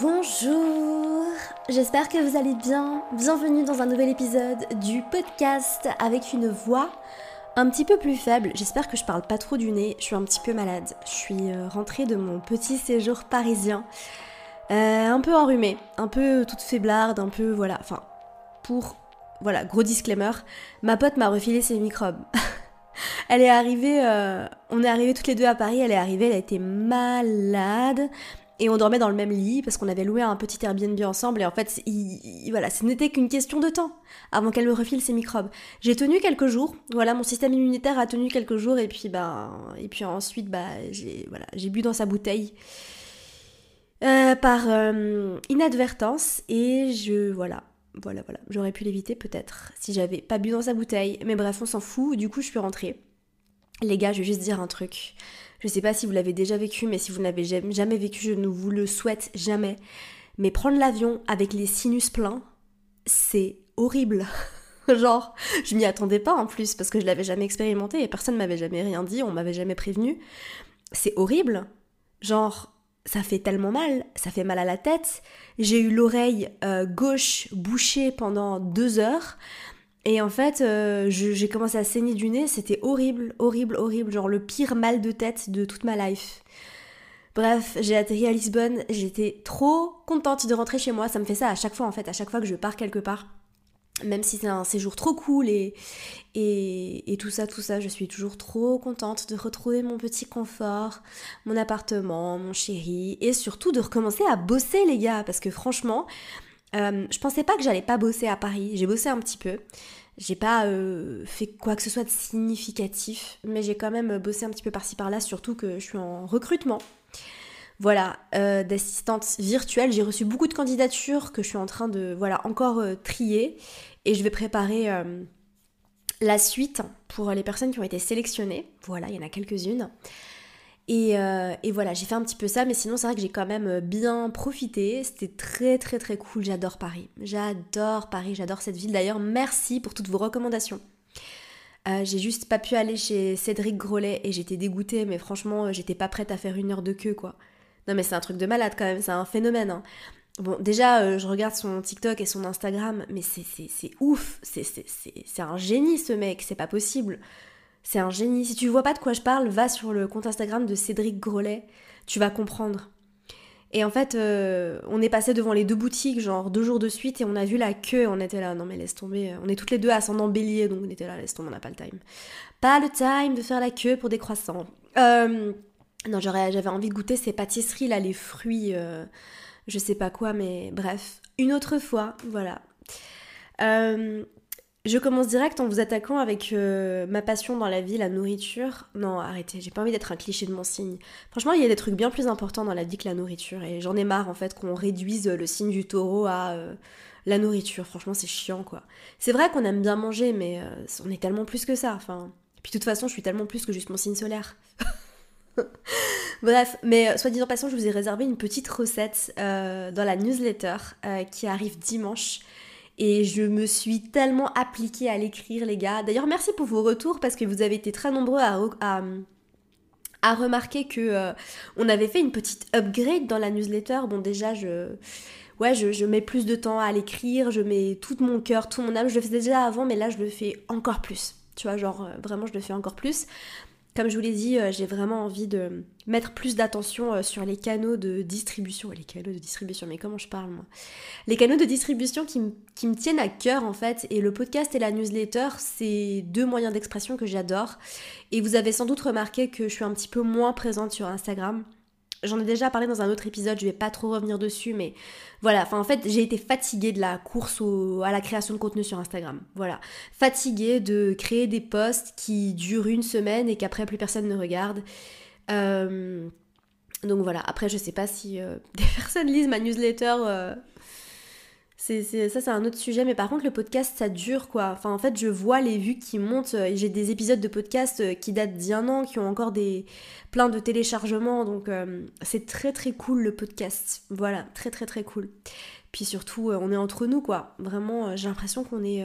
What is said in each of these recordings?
Bonjour, j'espère que vous allez bien. Bienvenue dans un nouvel épisode du podcast avec une voix un petit peu plus faible. J'espère que je parle pas trop du nez, je suis un petit peu malade. Je suis euh, rentrée de mon petit séjour parisien. Euh, un peu enrhumée, un peu toute faiblarde, un peu voilà, enfin pour voilà, gros disclaimer, ma pote m'a refilé ses microbes. elle est arrivée, euh, on est arrivés toutes les deux à Paris, elle est arrivée, elle a été malade. Et on dormait dans le même lit parce qu'on avait loué un petit Airbnb ensemble et en fait, voilà, ce n'était qu'une question de temps avant qu'elle me refile ses microbes. J'ai tenu quelques jours, voilà, mon système immunitaire a tenu quelques jours et puis ben, et puis ensuite bah j'ai voilà, j'ai bu dans sa bouteille euh, par euh, inadvertance et je voilà, voilà voilà, j'aurais pu l'éviter peut-être si j'avais pas bu dans sa bouteille, mais bref, on s'en fout. Du coup, je suis rentrée. Les gars, je vais juste dire un truc. Je sais pas si vous l'avez déjà vécu, mais si vous n'avez jamais vécu, je ne vous le souhaite jamais. Mais prendre l'avion avec les sinus pleins, c'est horrible. Genre, je m'y attendais pas en plus parce que je l'avais jamais expérimenté et personne m'avait jamais rien dit, on m'avait jamais prévenu. C'est horrible. Genre, ça fait tellement mal, ça fait mal à la tête. J'ai eu l'oreille euh, gauche bouchée pendant deux heures. Et en fait, euh, j'ai commencé à saigner du nez, c'était horrible, horrible, horrible, genre le pire mal de tête de toute ma life. Bref, j'ai atterri à Lisbonne, j'étais trop contente de rentrer chez moi, ça me fait ça à chaque fois en fait, à chaque fois que je pars quelque part. Même si c'est un séjour trop cool et, et, et, tout ça, tout ça, je suis toujours trop contente de retrouver mon petit confort, mon appartement, mon chéri, et surtout de recommencer à bosser les gars, parce que franchement, euh, je pensais pas que j'allais pas bosser à Paris. J'ai bossé un petit peu. J'ai pas euh, fait quoi que ce soit de significatif, mais j'ai quand même bossé un petit peu par-ci par-là, surtout que je suis en recrutement. Voilà, euh, d'assistante virtuelle. J'ai reçu beaucoup de candidatures que je suis en train de, voilà, encore trier. Et je vais préparer la suite pour les personnes qui ont été sélectionnées. Voilà, il y en a quelques-unes. Euh, et, voilà, j'ai fait un petit peu ça, mais sinon c'est vrai que j'ai quand même euh, bien profité. C'était très très très cool. J'adore Paris. J'adore Paris, j'adore cette ville. D'ailleurs, merci pour toutes vos recommandations. Euh, j'ai juste pas pu aller chez Cédric Grolet et j'étais dégoûtée, mais franchement, j'étais pas prête à faire une heure de queue quoi. Non mais c'est un truc de malade quand même, c'est un phénomène. Hein. Bon, déjà, je regarde son TikTok et son Instagram, mais c'est ouf, c'est un génie ce mec, c'est pas possible. C'est un génie. Si tu vois pas de quoi je parle, va sur le compte Instagram de Cédric Grolet, tu vas comprendre. Et en fait, euh, on est passé devant les deux boutiques, genre deux jours de suite, et on a vu la queue, on était là, non mais laisse tomber, on est toutes les deux ascendant bélier, donc on était là, laisse tomber, on n'a pas le time. Pas le time de faire la queue pour des croissants. Euh, non, j'avais envie de goûter ces pâtisseries là, les fruits, euh, je sais pas quoi, mais bref. Une autre fois, voilà. Euh, je commence direct en vous attaquant avec euh, ma passion dans la vie, la nourriture. Non, arrêtez, j'ai pas envie d'être un cliché de mon signe. Franchement, il y a des trucs bien plus importants dans la vie que la nourriture et j'en ai marre en fait qu'on réduise le signe du taureau à euh, la nourriture. Franchement, c'est chiant quoi. C'est vrai qu'on aime bien manger, mais euh, on est tellement plus que ça. Enfin, puis de toute façon, je suis tellement plus que juste mon signe solaire. Bref, mais soit disant passant, je vous ai réservé une petite recette dans la newsletter qui arrive dimanche. Et je me suis tellement appliquée à l'écrire, les gars. D'ailleurs, merci pour vos retours parce que vous avez été très nombreux à, à, remarquer que euh, on avait fait une petite upgrade dans la newsletter. Bon, déjà, je. Ouais, je, je mets plus de temps à l'écrire, je mets tout mon cœur, tout mon âme. Je le faisais déjà avant, mais là, je le fais encore plus. Tu vois, genre, euh, vraiment, je le fais encore plus. Comme je vous l'ai dit, euh, j'ai vraiment envie de mettre plus d'attention euh, sur les canaux de distribution. Les canaux de distribution, mais comment je parle moi? Les canaux de distribution qui, me tiennent à cœur en fait. Et le podcast et la newsletter, c'est deux moyens d'expression que j'adore. Et vous avez sans doute remarqué que je suis un petit peu moins présente sur Instagram. J'en ai déjà parlé dans un autre épisode, je vais pas trop revenir dessus, mais voilà, en fait j'ai été fatiguée de la course à la création de contenu sur Instagram. Voilà, fatiguée de créer des posts qui durent une semaine et qu'après plus personne ne regarde. Euh, donc voilà, après je sais pas si euh, des personnes lisent ma newsletter. Euh, c'est, ça, c'est un autre sujet. Mais par contre, le podcast, ça dure, quoi. Enfin, en fait, je vois les vues qui montent. Et j'ai des épisodes de podcast euh, qui datent d'il y a un an, qui ont encore des plein de téléchargements. Donc, euh, c'est très, très cool, le podcast. Voilà, très, très, très cool. Puis surtout, euh, on est entre nous, quoi. Vraiment, j'ai l'impression qu'on est,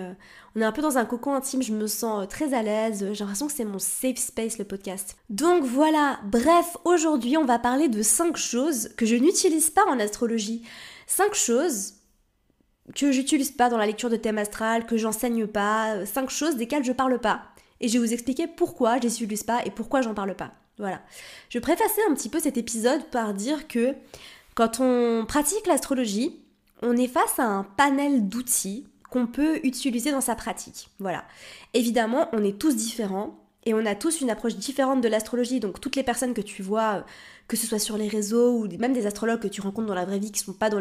on est un peu dans un cocon intime. Je me sens très à l'aise. J'ai l'impression que c'est mon safe space, le podcast. Donc voilà. Bref, aujourd'hui, on va parler de cinq choses que je n'utilise pas en astrologie. Cinq choses que j'utilise pas dans la lecture de thème astral, que j'enseigne pas, euh, cinq choses desquelles je parle pas. Et je vais vous expliquer pourquoi je les utilise pas et pourquoi j'en parle pas. Voilà. Je préfacer un petit peu cet épisode par dire que quand on pratique l'astrologie, on est face à un panel d'outils qu'on peut utiliser dans sa pratique. Voilà. Évidemment, on est tous différents et on a tous une approche différente de l'astrologie. Donc toutes les personnes que tu vois, que ce soit sur les réseaux ou même des astrologues que tu rencontres dans la vraie vie qui sont pas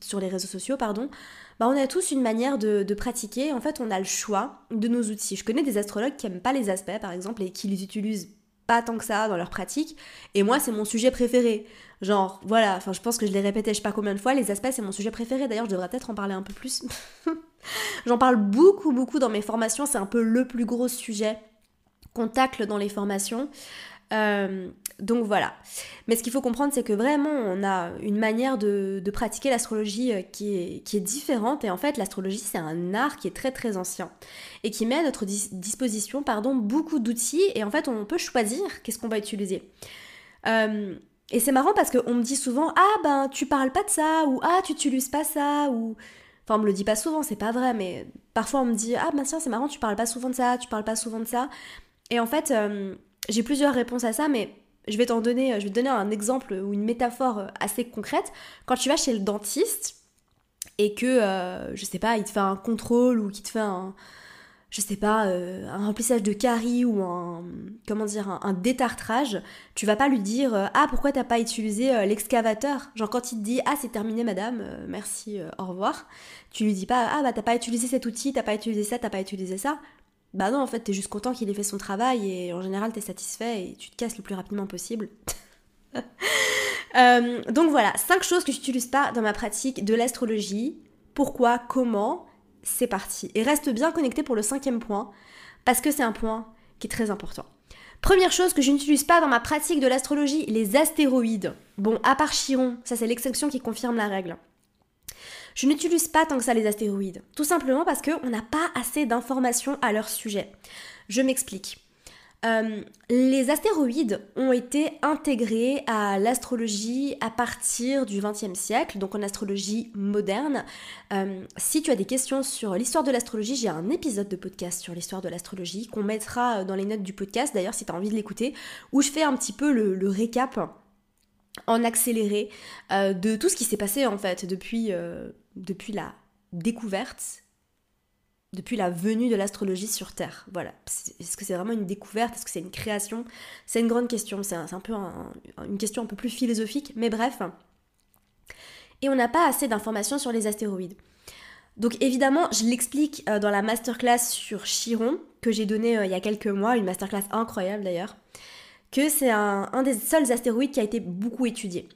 sur les réseaux sociaux, pardon, bah on a tous une manière de, pratiquer. En fait, on a le choix de nos outils. Je connais des astrologues qui aiment pas les aspects, par exemple, et qui les utilisent pas tant que ça dans leur pratique. Et moi, c'est mon sujet préféré. Genre, voilà, enfin, je pense que je l'ai répété je sais pas combien de fois, les aspects, c'est mon sujet préféré. D'ailleurs, je devrais peut-être en parler un peu plus. J'en parle beaucoup, beaucoup dans mes formations. C'est un peu le plus gros sujet qu'on tacle dans les formations. Euh, donc voilà. Mais ce qu'il faut comprendre, c'est que vraiment, on a une manière de, pratiquer l'astrologie euh, qui est, différente. Et en fait, l'astrologie, c'est un art qui est très très ancien et qui met à notre disposition pardon, beaucoup d'outils. Et en fait, on peut choisir qu'est-ce qu'on va utiliser. Euh, et c'est marrant parce qu'on me dit souvent Ah ben, tu parles pas de ça, ou Ah, tu n'utilises pas ça, ou. Enfin, on me le dit pas souvent, c'est pas vrai, mais parfois on me dit Ah ben, tiens, c'est marrant, tu parles pas souvent de ça, tu parles pas souvent de ça. Et en fait, euh, j'ai plusieurs réponses à ça, mais je vais t'en donner, je vais te donner un exemple ou une métaphore assez concrète. Quand tu vas chez le dentiste et que, euh, je sais pas, il te fait un contrôle ou qu'il te fait un, je sais pas, euh, un remplissage de caries ou un, comment dire, un, détartrage, tu vas pas lui dire ah pourquoi t'as pas utilisé l'excavateur? Genre quand il te dit ah c'est terminé madame, merci, au revoir. Tu lui dis pas ah bah t'as pas utilisé cet outil, t'as pas utilisé ça, t'as pas utilisé ça. Bah non, en fait, t'es juste content qu'il ait fait son travail et en général, t'es satisfait et tu te casses le plus rapidement possible. Euh, donc voilà, cinq choses que j'utilise pas dans ma pratique de l'astrologie. Pourquoi? Comment? C'est parti. Et reste bien connecté pour le cinquième point, parce que c'est un point qui est très important. Première chose que je n'utilise pas dans ma pratique de l'astrologie, les astéroïdes. Bon, à part Chiron, ça c'est l'exception qui confirme la règle. Je n'utilise pas tant que ça les astéroïdes, tout simplement parce qu'on n'a pas assez d'informations à leur sujet. Je m'explique. Euh, les astéroïdes ont été intégrés à l'astrologie à partir du XXe siècle, donc en astrologie moderne. Euh, si tu as des questions sur l'histoire de l'astrologie, j'ai un épisode de podcast sur l'histoire de l'astrologie qu'on mettra dans les notes du podcast, d'ailleurs si tu as envie de l'écouter, où je fais un petit peu le, récap en accéléré euh, de tout ce qui s'est passé en fait depuis, euh, depuis la découverte, depuis la venue de l'astrologie sur Terre. Voilà. Est-ce que c'est vraiment une découverte? Est-ce que c'est une création? C'est une grande question. C'est un, peu une question un peu plus philosophique, mais bref. Et on n'a pas assez d'informations sur les astéroïdes. Donc évidemment, je l'explique euh, dans la masterclass sur Chiron que j'ai donnée il y a quelques mois, une masterclass incroyable d'ailleurs que c'est un, des seuls astéroïdes qui a été beaucoup étudié.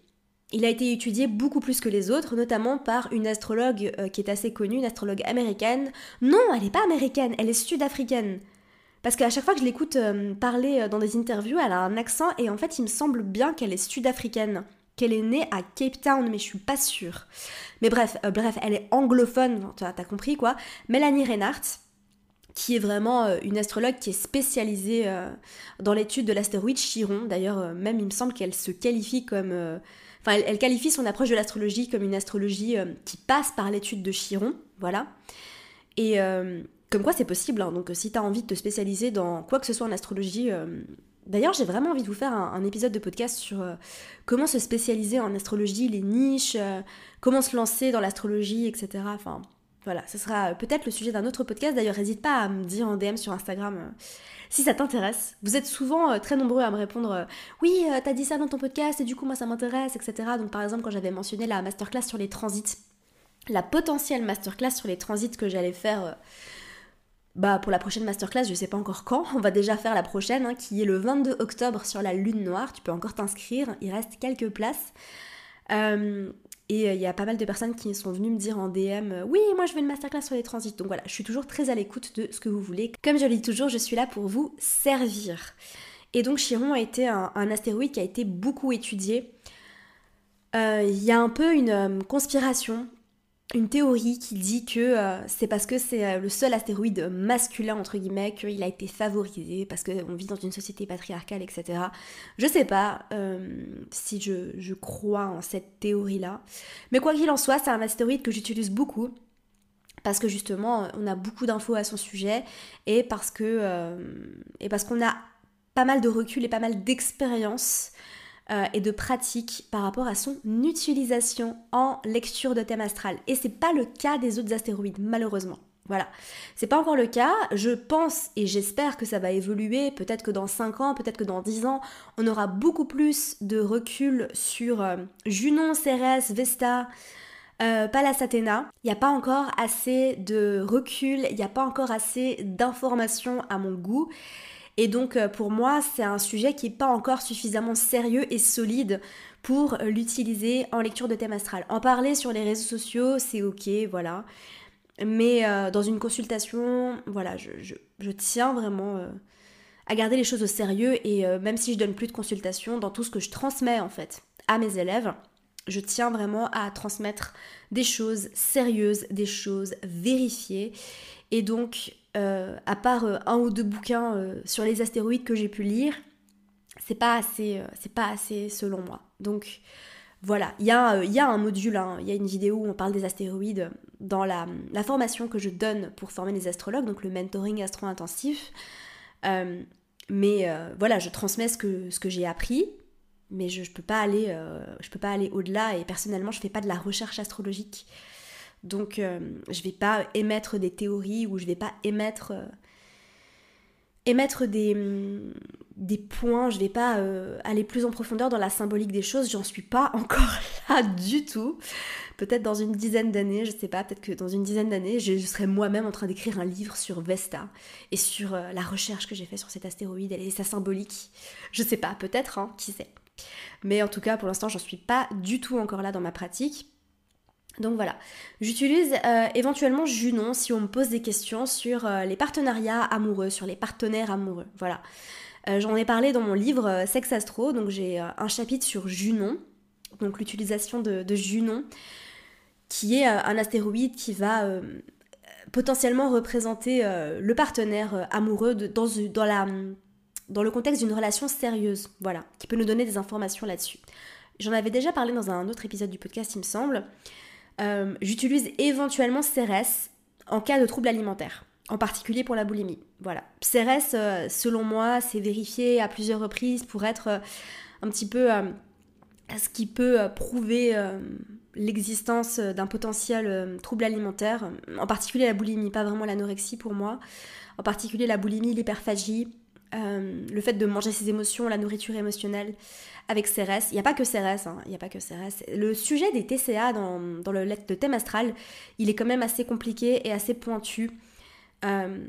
Il a été étudié beaucoup plus que les autres, notamment par une astrologue euh, qui est assez connue, une astrologue américaine. Non, elle n'est pas américaine, elle est sud-africaine. Parce qu'à chaque fois que je l'écoute euh, parler euh, dans des interviews, elle a un accent et en fait il me semble bien qu'elle est sud-africaine, qu'elle est née à Cape Town, mais je suis pas sûre. Mais bref, bref, elle est anglophone, t'as as compris quoi. Mélanie Reinhardt, qui est vraiment une astrologue qui est spécialisée dans l'étude de l'astéroïde Chiron. D'ailleurs, même il me semble qu'elle se qualifie comme... Enfin, elle, qualifie son approche de l'astrologie comme une astrologie qui passe par l'étude de Chiron. Voilà. Et comme quoi c'est possible. Hein. donc si tu envie de te spécialiser dans quoi que ce soit en astrologie... D'ailleurs, j'ai vraiment envie de vous faire un, épisode de podcast sur comment se spécialiser en astrologie, les niches, comment se lancer dans l'astrologie, etc. voilà, ce sera peut-être le sujet d'un autre podcast. D'ailleurs, n'hésite pas à me dire en DM sur Instagram euh, si ça t'intéresse. Vous êtes souvent euh, très nombreux à me répondre euh, Oui, t'as dit ça dans ton podcast et du coup, moi, ça m'intéresse, etc. Donc, par exemple, quand j'avais mentionné la masterclass sur les transits, la potentielle masterclass sur les transits que j'allais faire bah, pour la prochaine masterclass, je sais pas encore quand. On va déjà faire la prochaine, hein, qui est le 22 octobre sur la lune noire. Tu peux encore t'inscrire, il reste quelques places. Et il y a pas mal de personnes qui sont venues me dire en DM Oui, moi je veux une masterclass sur les transits. Donc voilà, je suis toujours très à l'écoute de ce que vous voulez. Comme je le dis toujours, je suis là pour vous servir. Et donc Chiron a été un, astéroïde qui a été beaucoup étudié. Il y a un peu une conspiration une théorie qui dit que euh, c'est parce que c'est euh, le seul astéroïde masculin, entre guillemets, qu'il a été favorisé, parce qu'on vit dans une société patriarcale, etc. Je sais pas euh, si je, crois en cette théorie-là. Mais quoi qu'il en soit, c'est un astéroïde que j'utilise beaucoup. Parce que justement, on a beaucoup d'infos à son sujet et parce que et parce qu'on a pas mal de recul et pas mal d'expérience euh, et de pratique par rapport à son utilisation en lecture de thème astral. Et c'est pas le cas des autres astéroïdes, malheureusement. Voilà, c'est pas encore le cas. Je pense et j'espère que ça va évoluer. Peut-être que dans 5 ans, peut-être que dans 10 ans, on aura beaucoup plus de recul sur euh, Junon, Cérès, Vesta, euh, Pallas Athéna. Il n'y a pas encore assez de recul, il n'y a pas encore assez d'informations à mon goût. Et donc euh, pour moi, c'est un sujet qui n'est pas encore suffisamment sérieux et solide pour euh, l'utiliser en lecture de thème astral. En parler sur les réseaux sociaux, c'est ok, voilà. Mais euh, dans une consultation, voilà, je, tiens vraiment à garder les choses au sérieux et même si je donne plus de consultations, dans tout ce que je transmets en fait à mes élèves, je tiens vraiment à transmettre des choses sérieuses, des choses vérifiées. Et donc, euh, à part euh, un ou deux bouquins euh, sur les astéroïdes que j'ai pu lire, c'est pas assez, pas assez selon moi. Donc voilà, il y, a, un module, hein, il y a une vidéo où on parle des astéroïdes dans la, formation que je donne pour former les astrologues, donc le mentoring astro-intensif. mais voilà, je transmets ce que j'ai appris, mais je ne peux pas aller, je peux pas aller au-delà et personnellement je fais pas de la recherche astrologique. Donc euh, je vais pas émettre des théories ou je vais pas émettre, euh, émettre des, mm, des, points, je vais pas euh, aller plus en profondeur dans la symbolique des choses, j'en suis pas encore là du tout. Peut-être dans une dizaine d'années, je sais pas, peut-être que dans une dizaine d'années, je, serai moi-même en train d'écrire un livre sur Vesta et sur la recherche que j'ai fait sur cet astéroïde et sa symbolique. Je sais pas, peut-être, hein, qui sait. Mais en tout cas, pour l'instant, j'en suis pas du tout encore là dans ma pratique. Donc voilà, j'utilise euh, éventuellement Junon si on me pose des questions sur euh, les partenariats amoureux, sur les partenaires amoureux. Voilà. Euh, j'en ai parlé dans mon livre Sex Astro, donc j'ai un chapitre sur Junon, donc l'utilisation de, Junon, qui est un astéroïde qui va potentiellement représenter le partenaire amoureux dans, dans, la, dans le contexte d'une relation sérieuse, voilà, qui peut nous donner des informations là-dessus. J'en avais déjà parlé dans un autre épisode du podcast, il me semble. Euh, j'utilise éventuellement CRS en cas de trouble alimentaire, en particulier pour la boulimie. Voilà. CRS, euh, selon moi, c'est vérifié à plusieurs reprises pour être euh, un petit peu ce qui peut prouver l'existence d'un potentiel trouble alimentaire, en particulier la boulimie, pas vraiment l'anorexie pour moi, en particulier la boulimie, l'hyperphagie, le fait de manger ses émotions, la nourriture émotionnelle, avec CRS. Il n'y a pas que CRS, hein. il n'y a pas que CRS. Le sujet des TCA dans, dans le, le, thème astral, il est quand même assez compliqué et assez pointu. Euh,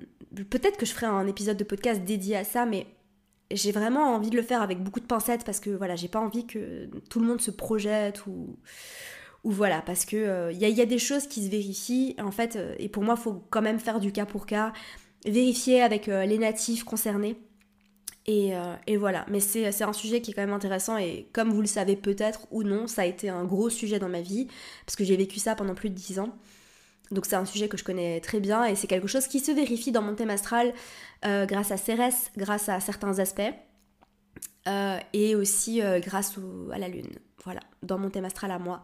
peut-être que je ferai un épisode de podcast dédié à ça, mais j'ai vraiment envie de le faire avec beaucoup de pincettes parce que voilà, j'ai pas envie que tout le monde se projette ou, ou voilà, parce que euh, il y, a des choses qui se vérifient en fait, euh, et pour moi, il faut quand même faire du cas pour cas, vérifier avec les natifs concernés euh, et, voilà, mais c'est un sujet qui est quand même intéressant et comme vous le savez peut-être ou non, ça a été un gros sujet dans ma vie parce que j'ai vécu ça pendant plus de 10 ans. Donc c'est un sujet que je connais très bien et c'est quelque chose qui se vérifie dans mon thème astral euh, grâce à Cérès, grâce à certains aspects euh, et aussi grâce à la lune. Voilà, dans mon thème astral à moi.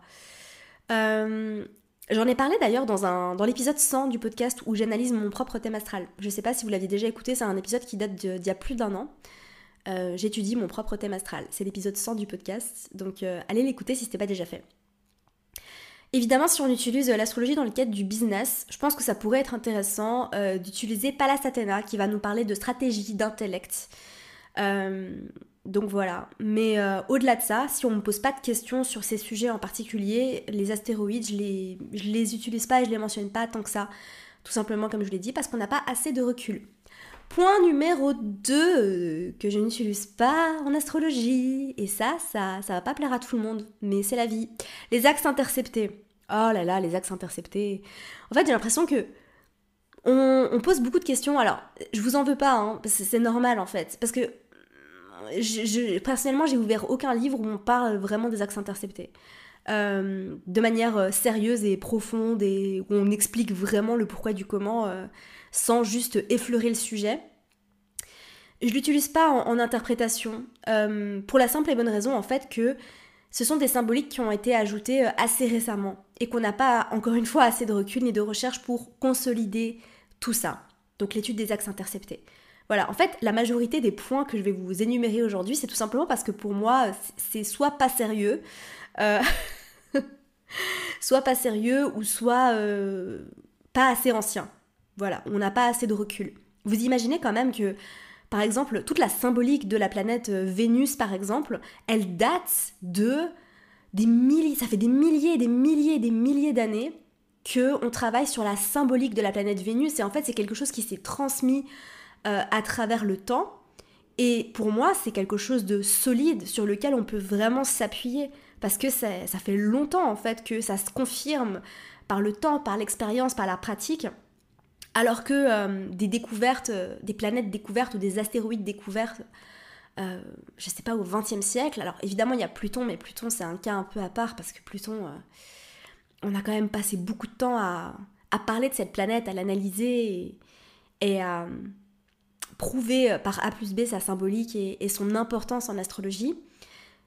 J'en ai parlé d'ailleurs dans, dans l'épisode 100 du podcast où j'analyse mon propre thème astral. Je sais pas si vous l'aviez déjà écouté, c'est un épisode qui date d'il y a plus d'un an. Euh, j'étudie mon propre thème astral. C'est l'épisode 100 du podcast, donc euh, allez l'écouter si ce n'était pas déjà fait. Évidemment, si on utilise l'astrologie dans le cadre du business, je pense que ça pourrait être intéressant euh, d'utiliser Pallas Athena qui va nous parler de stratégie, d'intellect. Donc voilà. Mais euh, au-delà de ça, si on ne me pose pas de questions sur ces sujets en particulier, les astéroïdes, je les, les utilise pas et je les mentionne pas tant que ça. Tout simplement comme je l'ai dit, parce qu'on n'a pas assez de recul. Point numéro 2 que je n'utilise pas en astrologie. Et ça, ça, ça va pas plaire à tout le monde, mais c'est la vie. Les axes interceptés. Oh là là, les axes interceptés. En fait, j'ai l'impression que on, pose beaucoup de questions. Alors, je vous en veux pas, hein, c'est normal en fait. Parce que je, personnellement, j'ai ouvert aucun livre où on parle vraiment des axes interceptés. Euh, de manière euh, sérieuse et profonde et où on explique vraiment le pourquoi du comment euh, sans juste effleurer le sujet. Je l'utilise pas en, interprétation pour la simple et bonne raison en fait que ce sont des symboliques qui ont été ajoutées assez récemment et qu'on n'a pas encore une fois assez de recul ni de recherche pour consolider tout ça. Donc l'étude des axes interceptés. Voilà, en fait, la majorité des points que je vais vous énumérer aujourd'hui, c'est tout simplement parce que pour moi, c'est soit pas sérieux, euh, soit pas sérieux, ou soit euh, pas assez ancien. Voilà, on n'a pas assez de recul. Vous imaginez quand même que, par exemple, toute la symbolique de la planète euh, Vénus, par exemple, elle date de des milliers, ça fait des milliers, des milliers, des milliers d'années que on travaille sur la symbolique de la planète Vénus et en fait c'est quelque chose qui s'est transmis euh, à travers le temps. Et pour moi, c'est quelque chose de solide sur lequel on peut vraiment s'appuyer. Parce que ça, fait longtemps en fait que ça se confirme par le temps, par l'expérience, par la pratique. Alors que euh, des découvertes, euh, des planètes découvertes ou des astéroïdes découvertes, je sais pas, au XXe siècle. Alors évidemment, il y a Pluton, mais Pluton, c'est un cas un peu à part parce que Pluton, on a quand même passé beaucoup de temps à, parler de cette planète, à l'analyser et, à, prouver euh, par A plus B sa symbolique et, son importance en astrologie,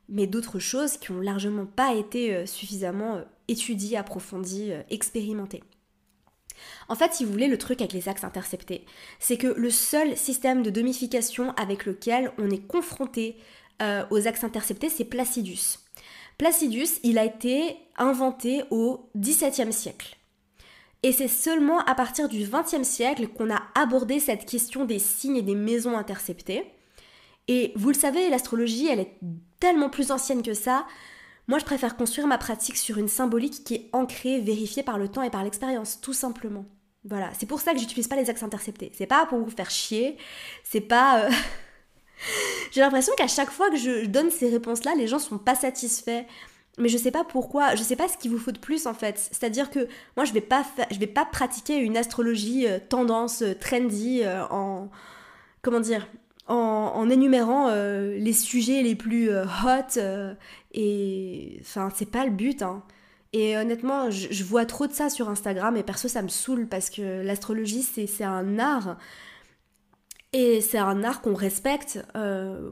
mais d'autres choses qui ont largement pas été euh, suffisamment euh, étudiées, approfondies, expérimentées. En fait, si vous voulez, le truc avec les axes interceptés, c'est que le seul système de domification avec lequel on est confronté aux axes interceptés, c'est Placidus. Placidus, il a été inventé au XVIIe siècle. Et c'est seulement à partir du XXe siècle qu'on a abordé cette question des signes et des maisons interceptées. Et vous le savez, l'astrologie, elle est tellement plus ancienne que ça. Moi, je préfère construire ma pratique sur une symbolique qui est ancrée, vérifiée par le temps et par l'expérience, tout simplement. Voilà, c'est pour ça que j'utilise pas les axes interceptés. C'est pas pour vous faire chier, c'est pas. Euh, J'ai l'impression qu'à chaque fois que je donne ces réponses-là, les gens sont pas satisfaits mais je sais pas pourquoi, je sais pas ce qu'il vous faut de plus en fait. C'est-à-dire que moi je vais pas vais pas pratiquer une astrologie euh, tendance euh, trendy euh, en comment dire en, énumérant les sujets les plus hot et enfin c'est pas le but hein. Et honnêtement, je, je, vois trop de ça sur Instagram et perso ça me saoule parce que l'astrologie c'est un art et c'est un art qu'on respecte. Euh,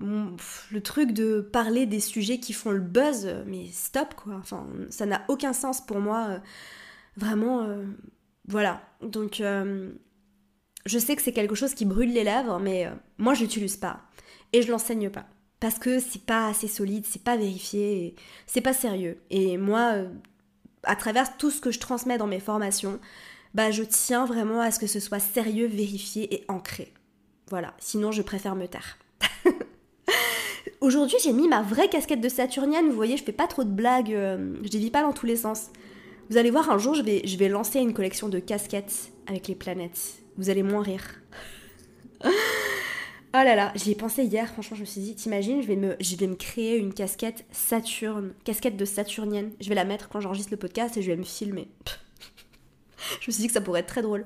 le truc de parler des sujets qui font le buzz, mais stop quoi. Enfin, ça n'a aucun sens pour moi. Euh, vraiment, euh, voilà. Donc, je sais que c'est quelque chose qui brûle les lèvres, mais moi je l'utilise pas. Et je l'enseigne pas. Parce que c'est pas assez solide, c'est pas vérifié, c'est pas sérieux. Et moi, à travers tout ce que je transmets dans mes formations, bah je tiens vraiment à ce que ce soit sérieux, vérifié et ancré. Voilà, sinon je préfère me taire. Aujourd'hui, j'ai mis ma vraie casquette de saturnienne. Vous voyez, je fais pas trop de blagues, euh, je dévie pas dans tous les sens. Vous allez voir, un jour, je vais, lancer une collection de casquettes avec les planètes. Vous allez moins rire. oh là là, j'y ai pensé hier, franchement, je me suis dit, t'imagines, je, vais me, je vais me créer une casquette Saturne, casquette de saturnienne. Je vais la mettre quand j'enregistre le podcast et je vais me filmer. je me suis dit que ça pourrait être très drôle.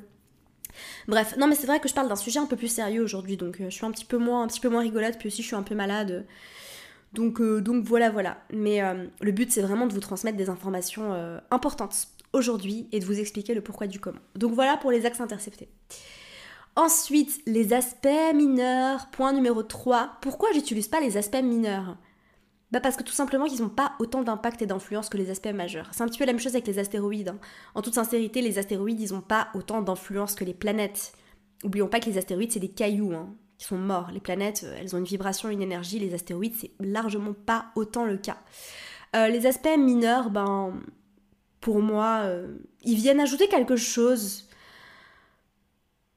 Bref, non mais c'est vrai que je parle d'un sujet un peu plus sérieux aujourd'hui, donc euh, je suis un petit peu moins, un petit peu moins rigolote, puis aussi je suis un peu malade. Donc, euh, voilà, voilà. Mais euh, le but c'est vraiment de vous transmettre des informations importantes aujourd'hui et de vous expliquer le pourquoi du comment. Donc voilà pour les axes interceptés. Ensuite, les aspects mineurs. Point numéro 3. Pourquoi j'utilise pas les aspects mineurs? Bah parce que tout simplement ils n'ont pas autant d'impact et d'influence que les aspects majeurs. C'est un petit peu la même chose avec les astéroïdes. Hein. En toute sincérité, les astéroïdes, ils n'ont pas autant d'influence que les planètes. Oublions pas que les astéroïdes, c'est des cailloux, hein, qui sont morts. Les planètes, euh, elles ont une vibration, une énergie. Les astéroïdes, c'est largement pas autant le cas. Euh, les aspects mineurs, ben, pour moi, euh, ils viennent ajouter quelque chose,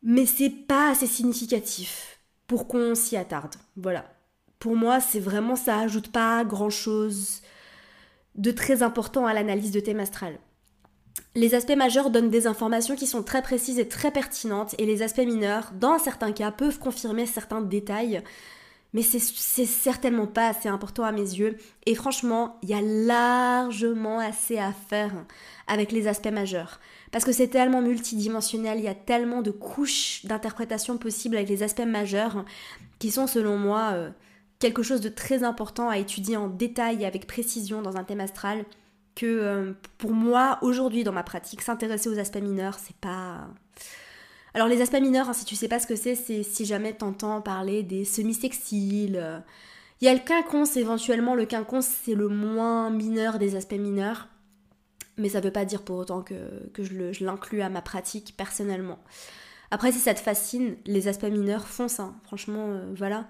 mais c'est pas assez significatif pour qu'on s'y attarde. Voilà pour moi, c'est vraiment, ça ajoute pas grand chose de très important à l'analyse de thème astral. les aspects majeurs donnent des informations qui sont très précises et très pertinentes, et les aspects mineurs, dans certains cas, peuvent confirmer certains détails, mais c'est certainement pas assez important à mes yeux. Et franchement, il y a largement assez à faire avec les aspects majeurs. Parce que c'est tellement multidimensionnel, il y a tellement de couches d'interprétation possibles avec les aspects majeurs qui sont selon moi euh, quelque chose de très important à étudier en détail et avec précision dans un thème astral que euh, pour moi aujourd'hui dans ma pratique s'intéresser aux aspects mineurs c'est pas alors les aspects mineurs hein, si tu sais pas ce que c'est c'est si jamais t'entends parler des semi-sextiles euh, il y a le quinconce éventuellement le quinconce c'est le moins mineur des aspects mineurs mais ça veut pas dire pour autant que, je l'inclus à ma pratique personnellement. Après si ça te fascine les aspects mineurs fonce hein. franchement euh, voilà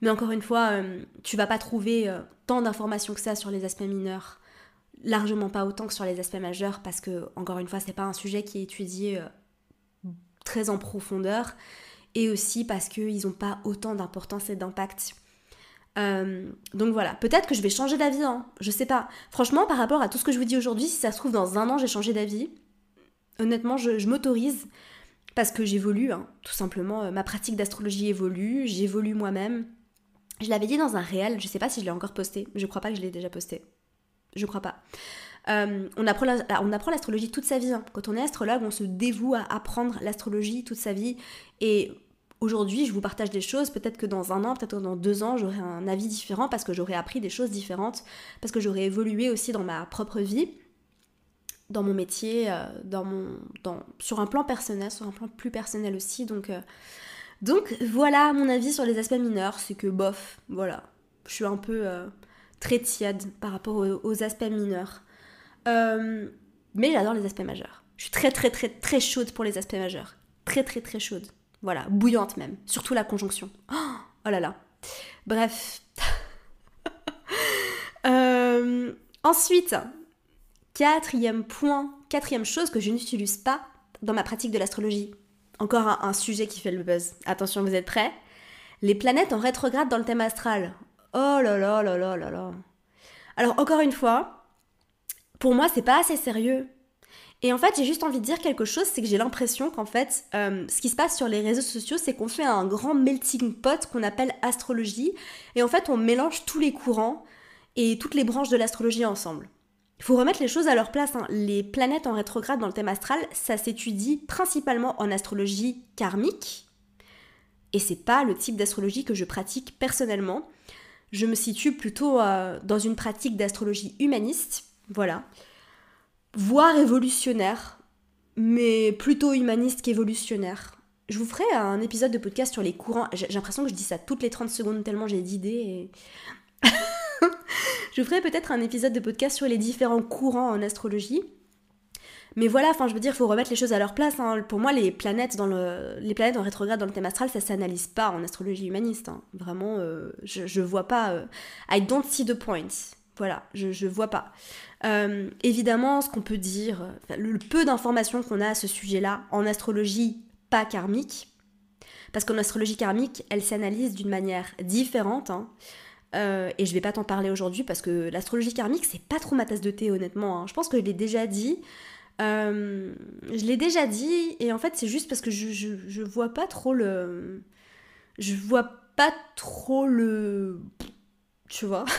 mais encore une fois, euh, tu vas pas trouver euh, tant d'informations que ça sur les aspects mineurs, largement pas autant que sur les aspects majeurs, parce que, encore une fois, c'est pas un sujet qui est étudié euh, très en profondeur, et aussi parce qu'ils n'ont pas autant d'importance et d'impact. donc voilà, peut-être que je vais changer d'avis, hein, je sais pas. Franchement, par rapport à tout ce que je vous dis aujourd'hui, si ça se trouve dans un an j'ai changé d'avis, honnêtement, je, m'autorise parce que j'évolue, hein, tout simplement. Ma pratique d'astrologie évolue, j'évolue moi-même. Je l'avais dit dans un réel, je sais pas si je l'ai encore posté, je crois pas que je l'ai déjà posté. Je crois pas. Euh, on apprend l'astrologie toute sa vie. Hein. Quand on est astrologue, on se dévoue à apprendre l'astrologie toute sa vie. Et aujourd'hui, je vous partage des choses. Peut-être que dans un an, peut-être dans deux ans, j'aurai un avis différent parce que j'aurai appris des choses différentes, parce que j'aurai évolué aussi dans ma propre vie, dans mon métier, euh, sur un plan personnel, sur un plan plus personnel aussi. Donc, euh, donc voilà mon avis sur les aspects mineurs, c'est que bof, voilà, je suis un peu euh, très tiède par rapport aux, aspects mineurs. Euh, mais j'adore les aspects majeurs. Je suis très très très très chaude pour les aspects majeurs. Très très très chaude. Voilà, bouillante même. Surtout la conjonction. Oh, oh là là. Bref. Euh, ensuite, quatrième point, quatrième chose que je n'utilise pas dans ma pratique de l'astrologie. Encore un, sujet qui fait le buzz. Attention, vous êtes prêts? Les planètes en rétrograde dans le thème astral. Oh là là là là là là. Alors encore une fois, pour moi c'est pas assez sérieux. Et en fait, j'ai juste envie de dire quelque chose, c'est que j'ai l'impression qu'en fait, euh, ce qui se passe sur les réseaux sociaux, c'est qu'on fait un grand melting pot qu'on appelle astrologie, et en fait, on mélange tous les courants et toutes les branches de l'astrologie ensemble. Il faut remettre les choses à leur place. Hein. Les planètes en rétrograde dans le thème astral, ça s'étudie principalement en astrologie karmique. Et c'est pas le type d'astrologie que je pratique personnellement. Je me situe plutôt euh, dans une pratique d'astrologie humaniste, voilà. Voire évolutionnaire, mais plutôt humaniste qu'évolutionnaire. Je vous ferai un épisode de podcast sur les courants. J'ai l'impression que je dis ça toutes les 30 secondes tellement j'ai d'idées. Et... je ferai peut-être un épisode de podcast sur les différents courants en astrologie. Mais voilà, enfin, je veux dire, il faut remettre les choses à leur place. Hein. Pour moi, les planètes, dans le, les planètes en rétrograde dans le thème astral, ça s'analyse pas en astrologie humaniste. Hein. Vraiment, euh, je, je vois pas. Euh, I don't see the point. Voilà, je, je vois pas. Euh, évidemment, ce qu'on peut dire, le, peu d'informations qu'on a à ce sujet-là en astrologie pas karmique, parce qu'en astrologie karmique, elle s'analyse d'une manière différente. Hein. Euh, et je vais pas t'en parler aujourd'hui parce que l'astrologie karmique, c'est pas trop ma tasse de thé, honnêtement. Hein. Je pense que je l'ai déjà dit. Euh, je l'ai déjà dit, et en fait, c'est juste parce que je, je, vois pas trop le. Je vois pas trop le. Tu vois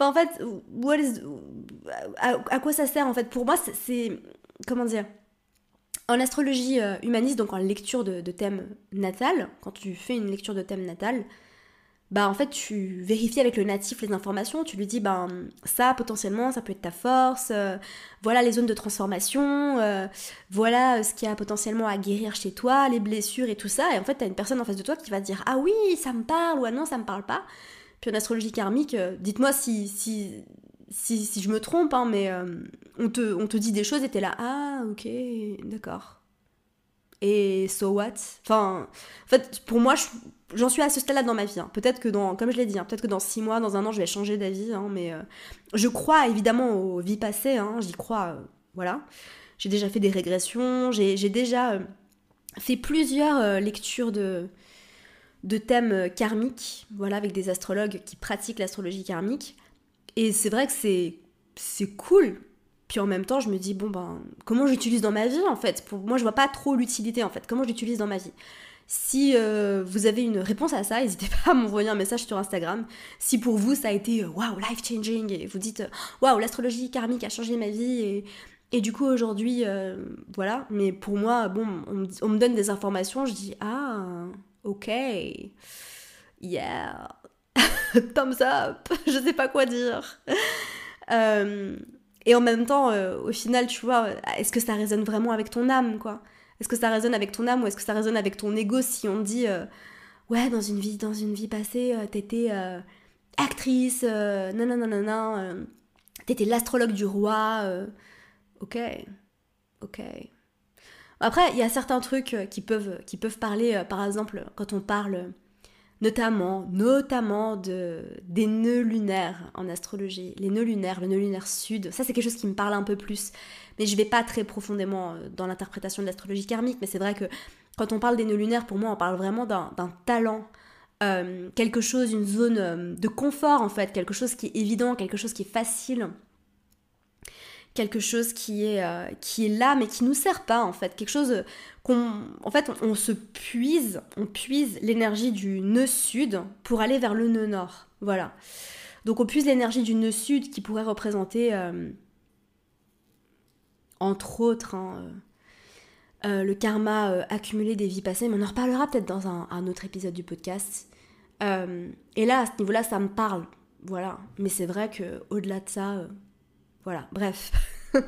Enfin, en fait, what is... à, quoi ça sert en fait? Pour moi, c'est. Comment dire? En astrologie euh, humaniste, donc en lecture de, de, thème natal, quand tu fais une lecture de thème natal, bah en fait tu vérifies avec le natif les informations, tu lui dis ben ça potentiellement ça peut être ta force, euh, voilà les zones de transformation, euh, voilà ce qu'il y a potentiellement à guérir chez toi, les blessures et tout ça, et en fait t'as une personne en face de toi qui va te dire ah oui ça me parle ou ah non ça me parle pas. Puis en astrologie karmique, euh, dites-moi si, si, si, si, je me trompe, hein, mais on, te, on te dit des choses et t'es là ah ok d'accord. Et so what? Enfin, en fait, pour moi, je, j'en suis à ce stade-là dans ma vie. Hein. Peut-être que dans, comme je l'ai dit, hein, peut-être que dans six mois, dans un an, je vais changer d'avis. Hein, mais euh, je crois évidemment aux vies passées. J'y crois. Euh, voilà. J'ai déjà fait des régressions. J'ai déjà euh, fait plusieurs lectures de, de thèmes karmiques. Voilà, avec des astrologues qui pratiquent l'astrologie karmique. Et c'est vrai que c'est c'est cool. Puis en même temps, je me dis, bon ben, comment j'utilise dans ma vie en fait? Moi, je vois pas trop l'utilité en fait. Comment j'utilise dans ma vie? Si euh, vous avez une réponse à ça, n'hésitez pas à m'envoyer un message sur Instagram. Si pour vous ça a été waouh, life changing et vous dites waouh, l'astrologie karmique a changé ma vie et, et du coup aujourd'hui, voilà. Mais pour moi, bon, on, me donne des informations, je dis ah, ok, yeah, thumbs up, je sais pas quoi dire. Euh, et en même temps, euh, au final, tu vois, est-ce que ça résonne vraiment avec ton âme, quoi? Est-ce que ça résonne avec ton âme ou est-ce que ça résonne avec ton ego si on dit, euh, ouais, dans une vie, dans une vie passée, t'étais actrice, non, non, non, non, non, t'étais l'astrologue du roi, ok, ok. Après, il y a certains trucs qui peuvent, qui peuvent parler, par exemple, quand on parle notamment, notamment de, des nœuds lunaires en astrologie. Les nœuds lunaires, le nœud lunaire sud, ça c'est quelque chose qui me parle un peu plus. Mais je vais pas très profondément euh, dans l'interprétation de l'astrologie karmique, mais c'est vrai que quand on parle des nœuds lunaires, pour moi, on parle vraiment d'un talent. Euh, quelque chose, une zone euh, de confort en fait, quelque chose qui est évident, quelque chose qui est facile, quelque chose qui est, qui est là mais qui nous sert pas en fait, quelque chose en fait, on, se puise, on puise l'énergie du nœud sud pour aller vers le nœud nord. Voilà. Donc on puise l'énergie du nœud sud qui pourrait représenter, euh, entre autres, hein, euh, euh, le karma accumulé des vies passées, mais on en reparlera peut-être dans un, autre épisode du podcast. et là, à ce niveau-là, ça me parle. Voilà. Mais c'est vrai que au-delà de ça, voilà. Bref.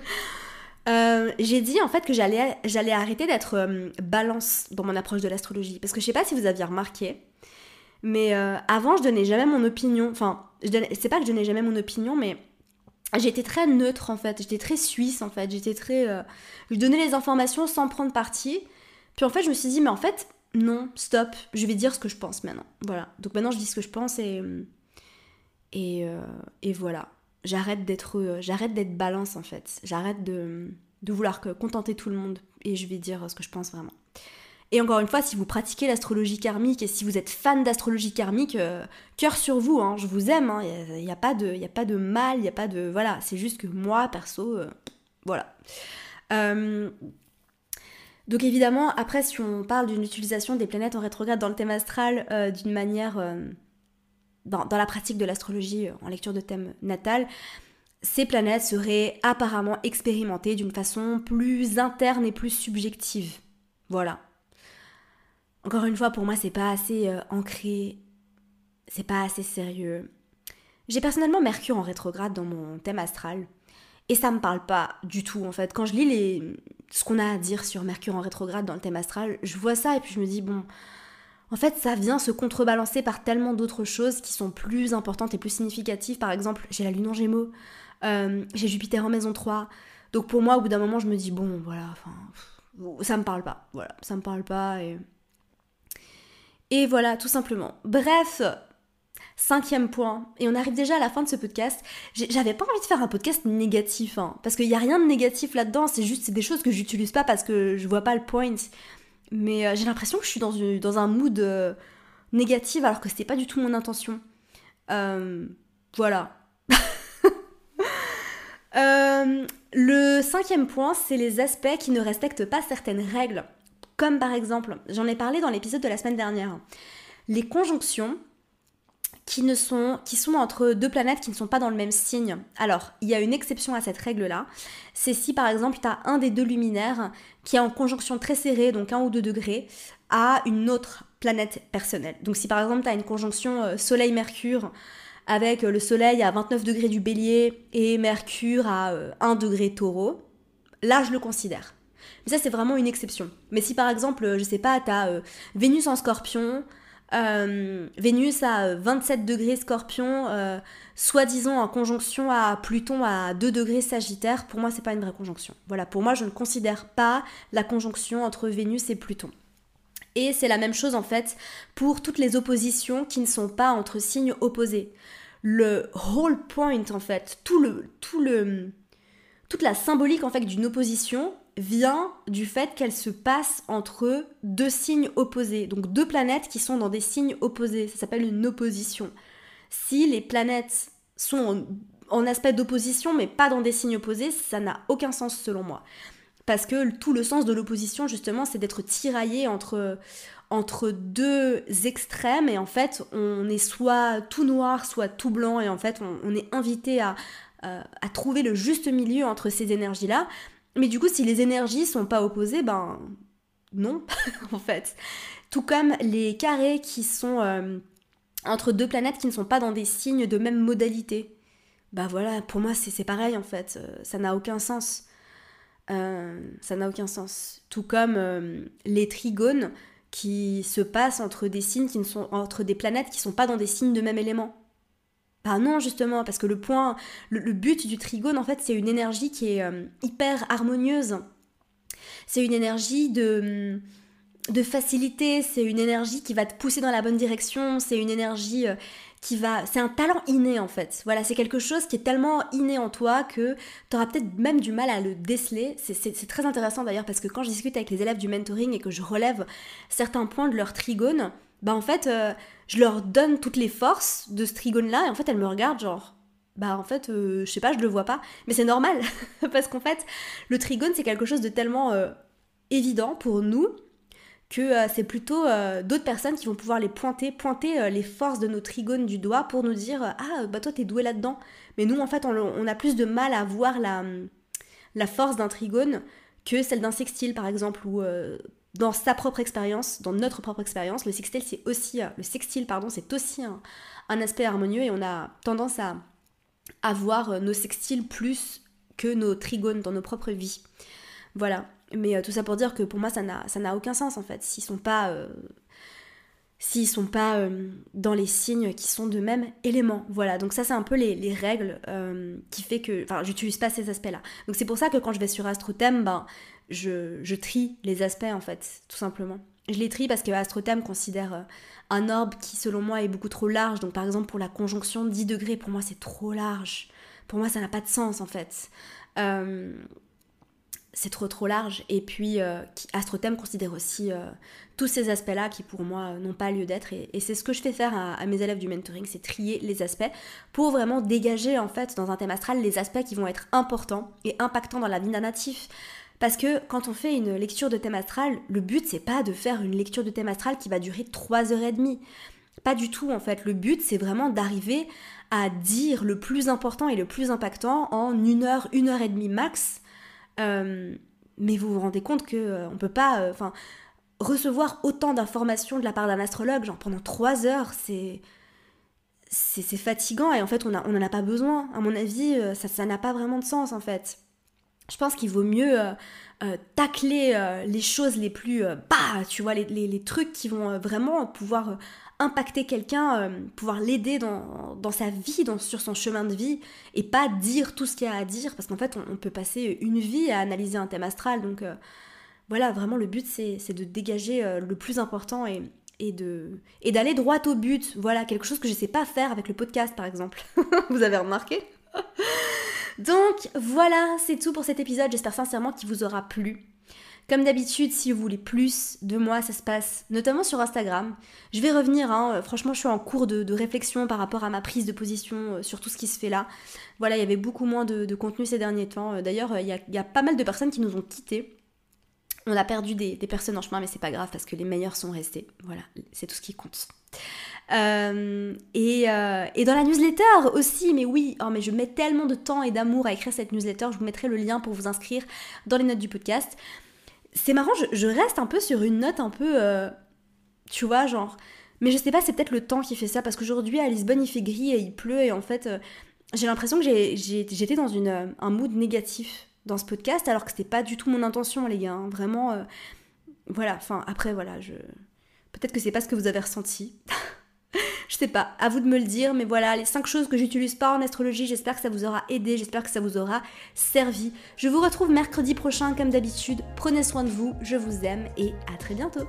Euh, j'ai dit en fait que j'allais, j'allais arrêter d'être euh, balance dans mon approche de l'astrologie. Parce que je sais pas si vous aviez remarqué, mais euh, avant je donnais jamais mon opinion. Enfin, c'est pas que je donnais jamais mon opinion, mais j'étais très neutre en fait. J'étais très suisse en fait. J'étais très. je donnais les informations sans prendre parti. Puis en fait, je me suis dit, mais en fait, non, stop, je vais dire ce que je pense maintenant. Voilà. Donc maintenant, je dis ce que je pense et. Et, et voilà j'arrête d'être euh, j'arrête d'être balance en fait. J'arrête de, vouloir contenter tout le monde et je vais dire ce que je pense vraiment. Et encore une fois, si vous pratiquez l'astrologie karmique et si vous êtes fan d'astrologie karmique, euh, cœur sur vous, hein, je vous aime, il hein, n'y a, pas de, a pas de mal, il n'y a pas de... Voilà, c'est juste que moi, perso, euh, voilà. donc évidemment, après, si on parle d'une utilisation des planètes en rétrograde dans le thème astral d'une manière dans, la pratique de l'astrologie euh, en lecture de thème natal, ces planètes seraient apparemment expérimentées d'une façon plus interne et plus subjective. Voilà. Encore une fois, pour moi, c'est pas assez euh, ancré, c'est pas assez sérieux. J'ai personnellement Mercure en rétrograde dans mon thème astral. Et ça me parle pas du tout en fait. Quand je lis les... ce qu'on a à dire sur Mercure en rétrograde dans le thème astral, je vois ça et puis je me dis, bon, en fait, ça vient se contrebalancer par tellement d'autres choses qui sont plus importantes et plus significatives. Par exemple, j'ai la Lune en Gémeaux, euh, j'ai Jupiter en maison 3. Donc pour moi, au bout d'un moment, je me dis, bon, voilà, enfin, ça me parle pas. Voilà, ça me parle pas. Et, voilà, tout simplement. Bref, cinquième point, et on arrive déjà à la fin de ce podcast. J'avais pas envie de faire un podcast négatif, hein, parce qu'il n'y a rien de négatif là-dedans, c'est juste des choses que j'utilise pas parce que je vois pas le point. Mais euh, j'ai l'impression que je suis dans, un mood euh, négatif alors que c'était pas du tout mon intention. Euh, voilà. le cinquième point, c'est les aspects qui ne respectent pas certaines règles. Comme par exemple, j'en ai parlé dans l'épisode de la semaine dernière, les conjonctions qui, sont entre deux planètes qui ne sont pas dans le même signe. Alors, il y a une exception à cette règle-là. C'est si par exemple tu as un des deux luminaires qui est en conjonction très serrée, donc 1 ou 2 degrés, à une autre planète personnelle. Donc si par exemple tu as une conjonction euh, Soleil-Mercure avec euh, le Soleil à 29 degrés du bélier et Mercure à 1 euh, degré taureau, là je le considère. Mais ça c'est vraiment une exception. Mais si par exemple, je sais pas, tu as Vénus en scorpion, euh, Vénus à 27 degrés scorpion, euh, soi-disant en conjonction à Pluton à 2 degrés sagittaire, pour moi c'est pas une vraie conjonction. Voilà, pour moi je ne considère pas la conjonction entre Vénus et Pluton. Et c'est la même chose en fait pour toutes les oppositions qui ne sont pas entre signes opposés. Le whole point en fait, tout le, tout le, toute la symbolique en fait d'une opposition, vient du fait qu'elle se passe entre deux signes opposés, donc deux planètes qui sont dans des signes opposés. Ça s'appelle une opposition. Si les planètes sont en aspect d'opposition, mais pas dans des signes opposés, ça n'a aucun sens selon moi. Parce que tout le sens de l'opposition, justement, c'est d'être tiraillé entre, deux extrêmes et en fait on est soit tout noir soit tout blanc et en fait on, est invité à, euh, à, trouver le juste milieu entre ces énergies là mais du coup si les énergies sont pas opposées ben non en fait. Tout comme les carrés qui sont euh, entre deux planètes qui ne sont pas dans des signes de même modalité. Bah voilà pour moi c'est pareil en fait. Euh, ça n'a aucun sens. Ça n'a aucun sens. Tout comme les trigones qui se passe entre des signes qui ne sont entre des planètes qui sont pas dans des signes de même élément. Bah non justement parce que le point le, but du trigone en fait c'est une énergie qui est euh, hyper harmonieuse. C'est une énergie de de facilité, c'est une énergie qui va te pousser dans la bonne direction, c'est une énergie euh, qui va. C'est un talent inné en fait. Voilà, c'est quelque chose qui est tellement inné en toi que tu auras peut-être même du mal à le déceler. C'est très intéressant d'ailleurs parce que quand je discute avec les élèves du mentoring et que je relève certains points de leur trigone, bah en fait, euh, je leur donne toutes les forces de ce trigone-là et en fait, elles me regardent genre. Bah en fait, euh, je sais pas, je le vois pas. Mais c'est normal parce qu'en fait, le trigone c'est quelque chose de tellement euh, évident pour nous que c'est plutôt d'autres personnes qui vont pouvoir les pointer, pointer les forces de nos trigones du doigt pour nous dire ah bah toi t'es doué là-dedans. Mais nous en fait on, a plus de mal à voir la, la force d'un trigone que celle d'un sextile par exemple ou dans sa propre expérience, dans notre propre expérience, le sextile c'est aussi le sextile pardon c'est aussi un, aspect harmonieux et on a tendance à, à voir nos sextiles plus que nos trigones dans nos propres vies. Voilà. Mais euh, tout ça pour dire que pour moi, ça n'a aucun sens en fait. S'ils sont pas. Euh, s'ils sont pas euh, dans les signes qui sont de même élément. Voilà, donc ça c'est un peu les, règles qui fait que... Enfin, j'utilise pas ces aspects-là. Donc c'est pour ça que quand je vais sur AstroThem, ben, je, trie les aspects en fait, tout simplement. Je les trie parce que AstroThem considère un orbe qui selon moi est beaucoup trop large. Donc par exemple pour la conjonction 10 degrés, pour moi c'est trop large. Pour moi ça n'a pas de sens en fait c'est trop trop large. Et puis euh, considère aussi euh, tous ces aspects-là qui pour moi n'ont pas lieu d'être. Et, c'est ce que je fais faire à, mes élèves du mentoring, c'est trier les aspects pour vraiment dégager en fait dans un thème astral les aspects qui vont être importants et impactants dans la vie d'un natif. Parce que quand on fait une lecture de thème astral, le but c'est pas de faire une lecture de thème astral qui va durer 3 heures et demie. Pas du tout en fait. Le but c'est vraiment d'arriver à dire le plus important et le plus impactant en une heure, une heure et demie max euh, mais vous vous rendez compte que euh, on peut pas, euh, enfin, recevoir autant d'informations de la part d'un astrologue, genre pendant trois heures, c'est c'est fatigant et en fait on n'en a pas besoin. À mon avis, ça n'a pas vraiment de sens en fait. Je pense qu'il vaut mieux tacler les choses les plus bah, tu vois, les, les, trucs qui vont vraiment pouvoir impacter quelqu'un, euh, pouvoir l'aider dans, sa vie, dans, sur son chemin de vie, et pas dire tout ce qu'il y a à dire, parce qu'en fait, on, peut passer une vie à analyser un thème astral. Donc euh, voilà, vraiment, le but, c'est de dégager euh, le plus important et, et et d'aller droit au but. Voilà, quelque chose que je ne sais pas faire avec le podcast, par exemple. Vous avez remarqué? Donc voilà, c'est tout pour cet épisode. J'espère sincèrement qu'il vous aura plu. Comme d'habitude, si vous voulez plus de moi, ça se passe notamment sur Instagram. Je vais revenir, hein. franchement, je suis en cours de, réflexion par rapport à ma prise de position euh, sur tout ce qui se fait là. Voilà, il y avait beaucoup moins de, contenu ces derniers temps. Euh, d'ailleurs, il y, a, pas mal de personnes qui nous ont quittés. On a perdu des, personnes en chemin, mais c'est pas grave parce que les meilleurs sont restés. Voilà, c'est tout ce qui compte. Euh, et, dans la newsletter aussi, mais oui, oh, mais je mets tellement de temps et d'amour à écrire cette newsletter, je vous mettrai le lien pour vous inscrire dans les notes du podcast c'est marrant, je, reste un peu sur une note un peu. Euh, tu vois, genre. Mais je sais pas, c'est peut-être le temps qui fait ça, parce qu'aujourd'hui à Lisbonne il fait gris et il pleut, et en fait, euh, j'ai l'impression que j'étais dans une, euh, un mood négatif dans ce podcast, alors que c'était pas du tout mon intention, les gars. Hein. Vraiment. voilà, enfin, après, voilà, je. Peut-être que c'est pas ce que vous avez ressenti. Je sais pas, à vous de me le dire, mais voilà, les 5 choses que j'utilise pas en astrologie, j'espère que ça vous aura aidé, j'espère que ça vous aura servi. Je vous retrouve mercredi prochain comme d'habitude. Prenez soin de vous, je vous aime et à très bientôt.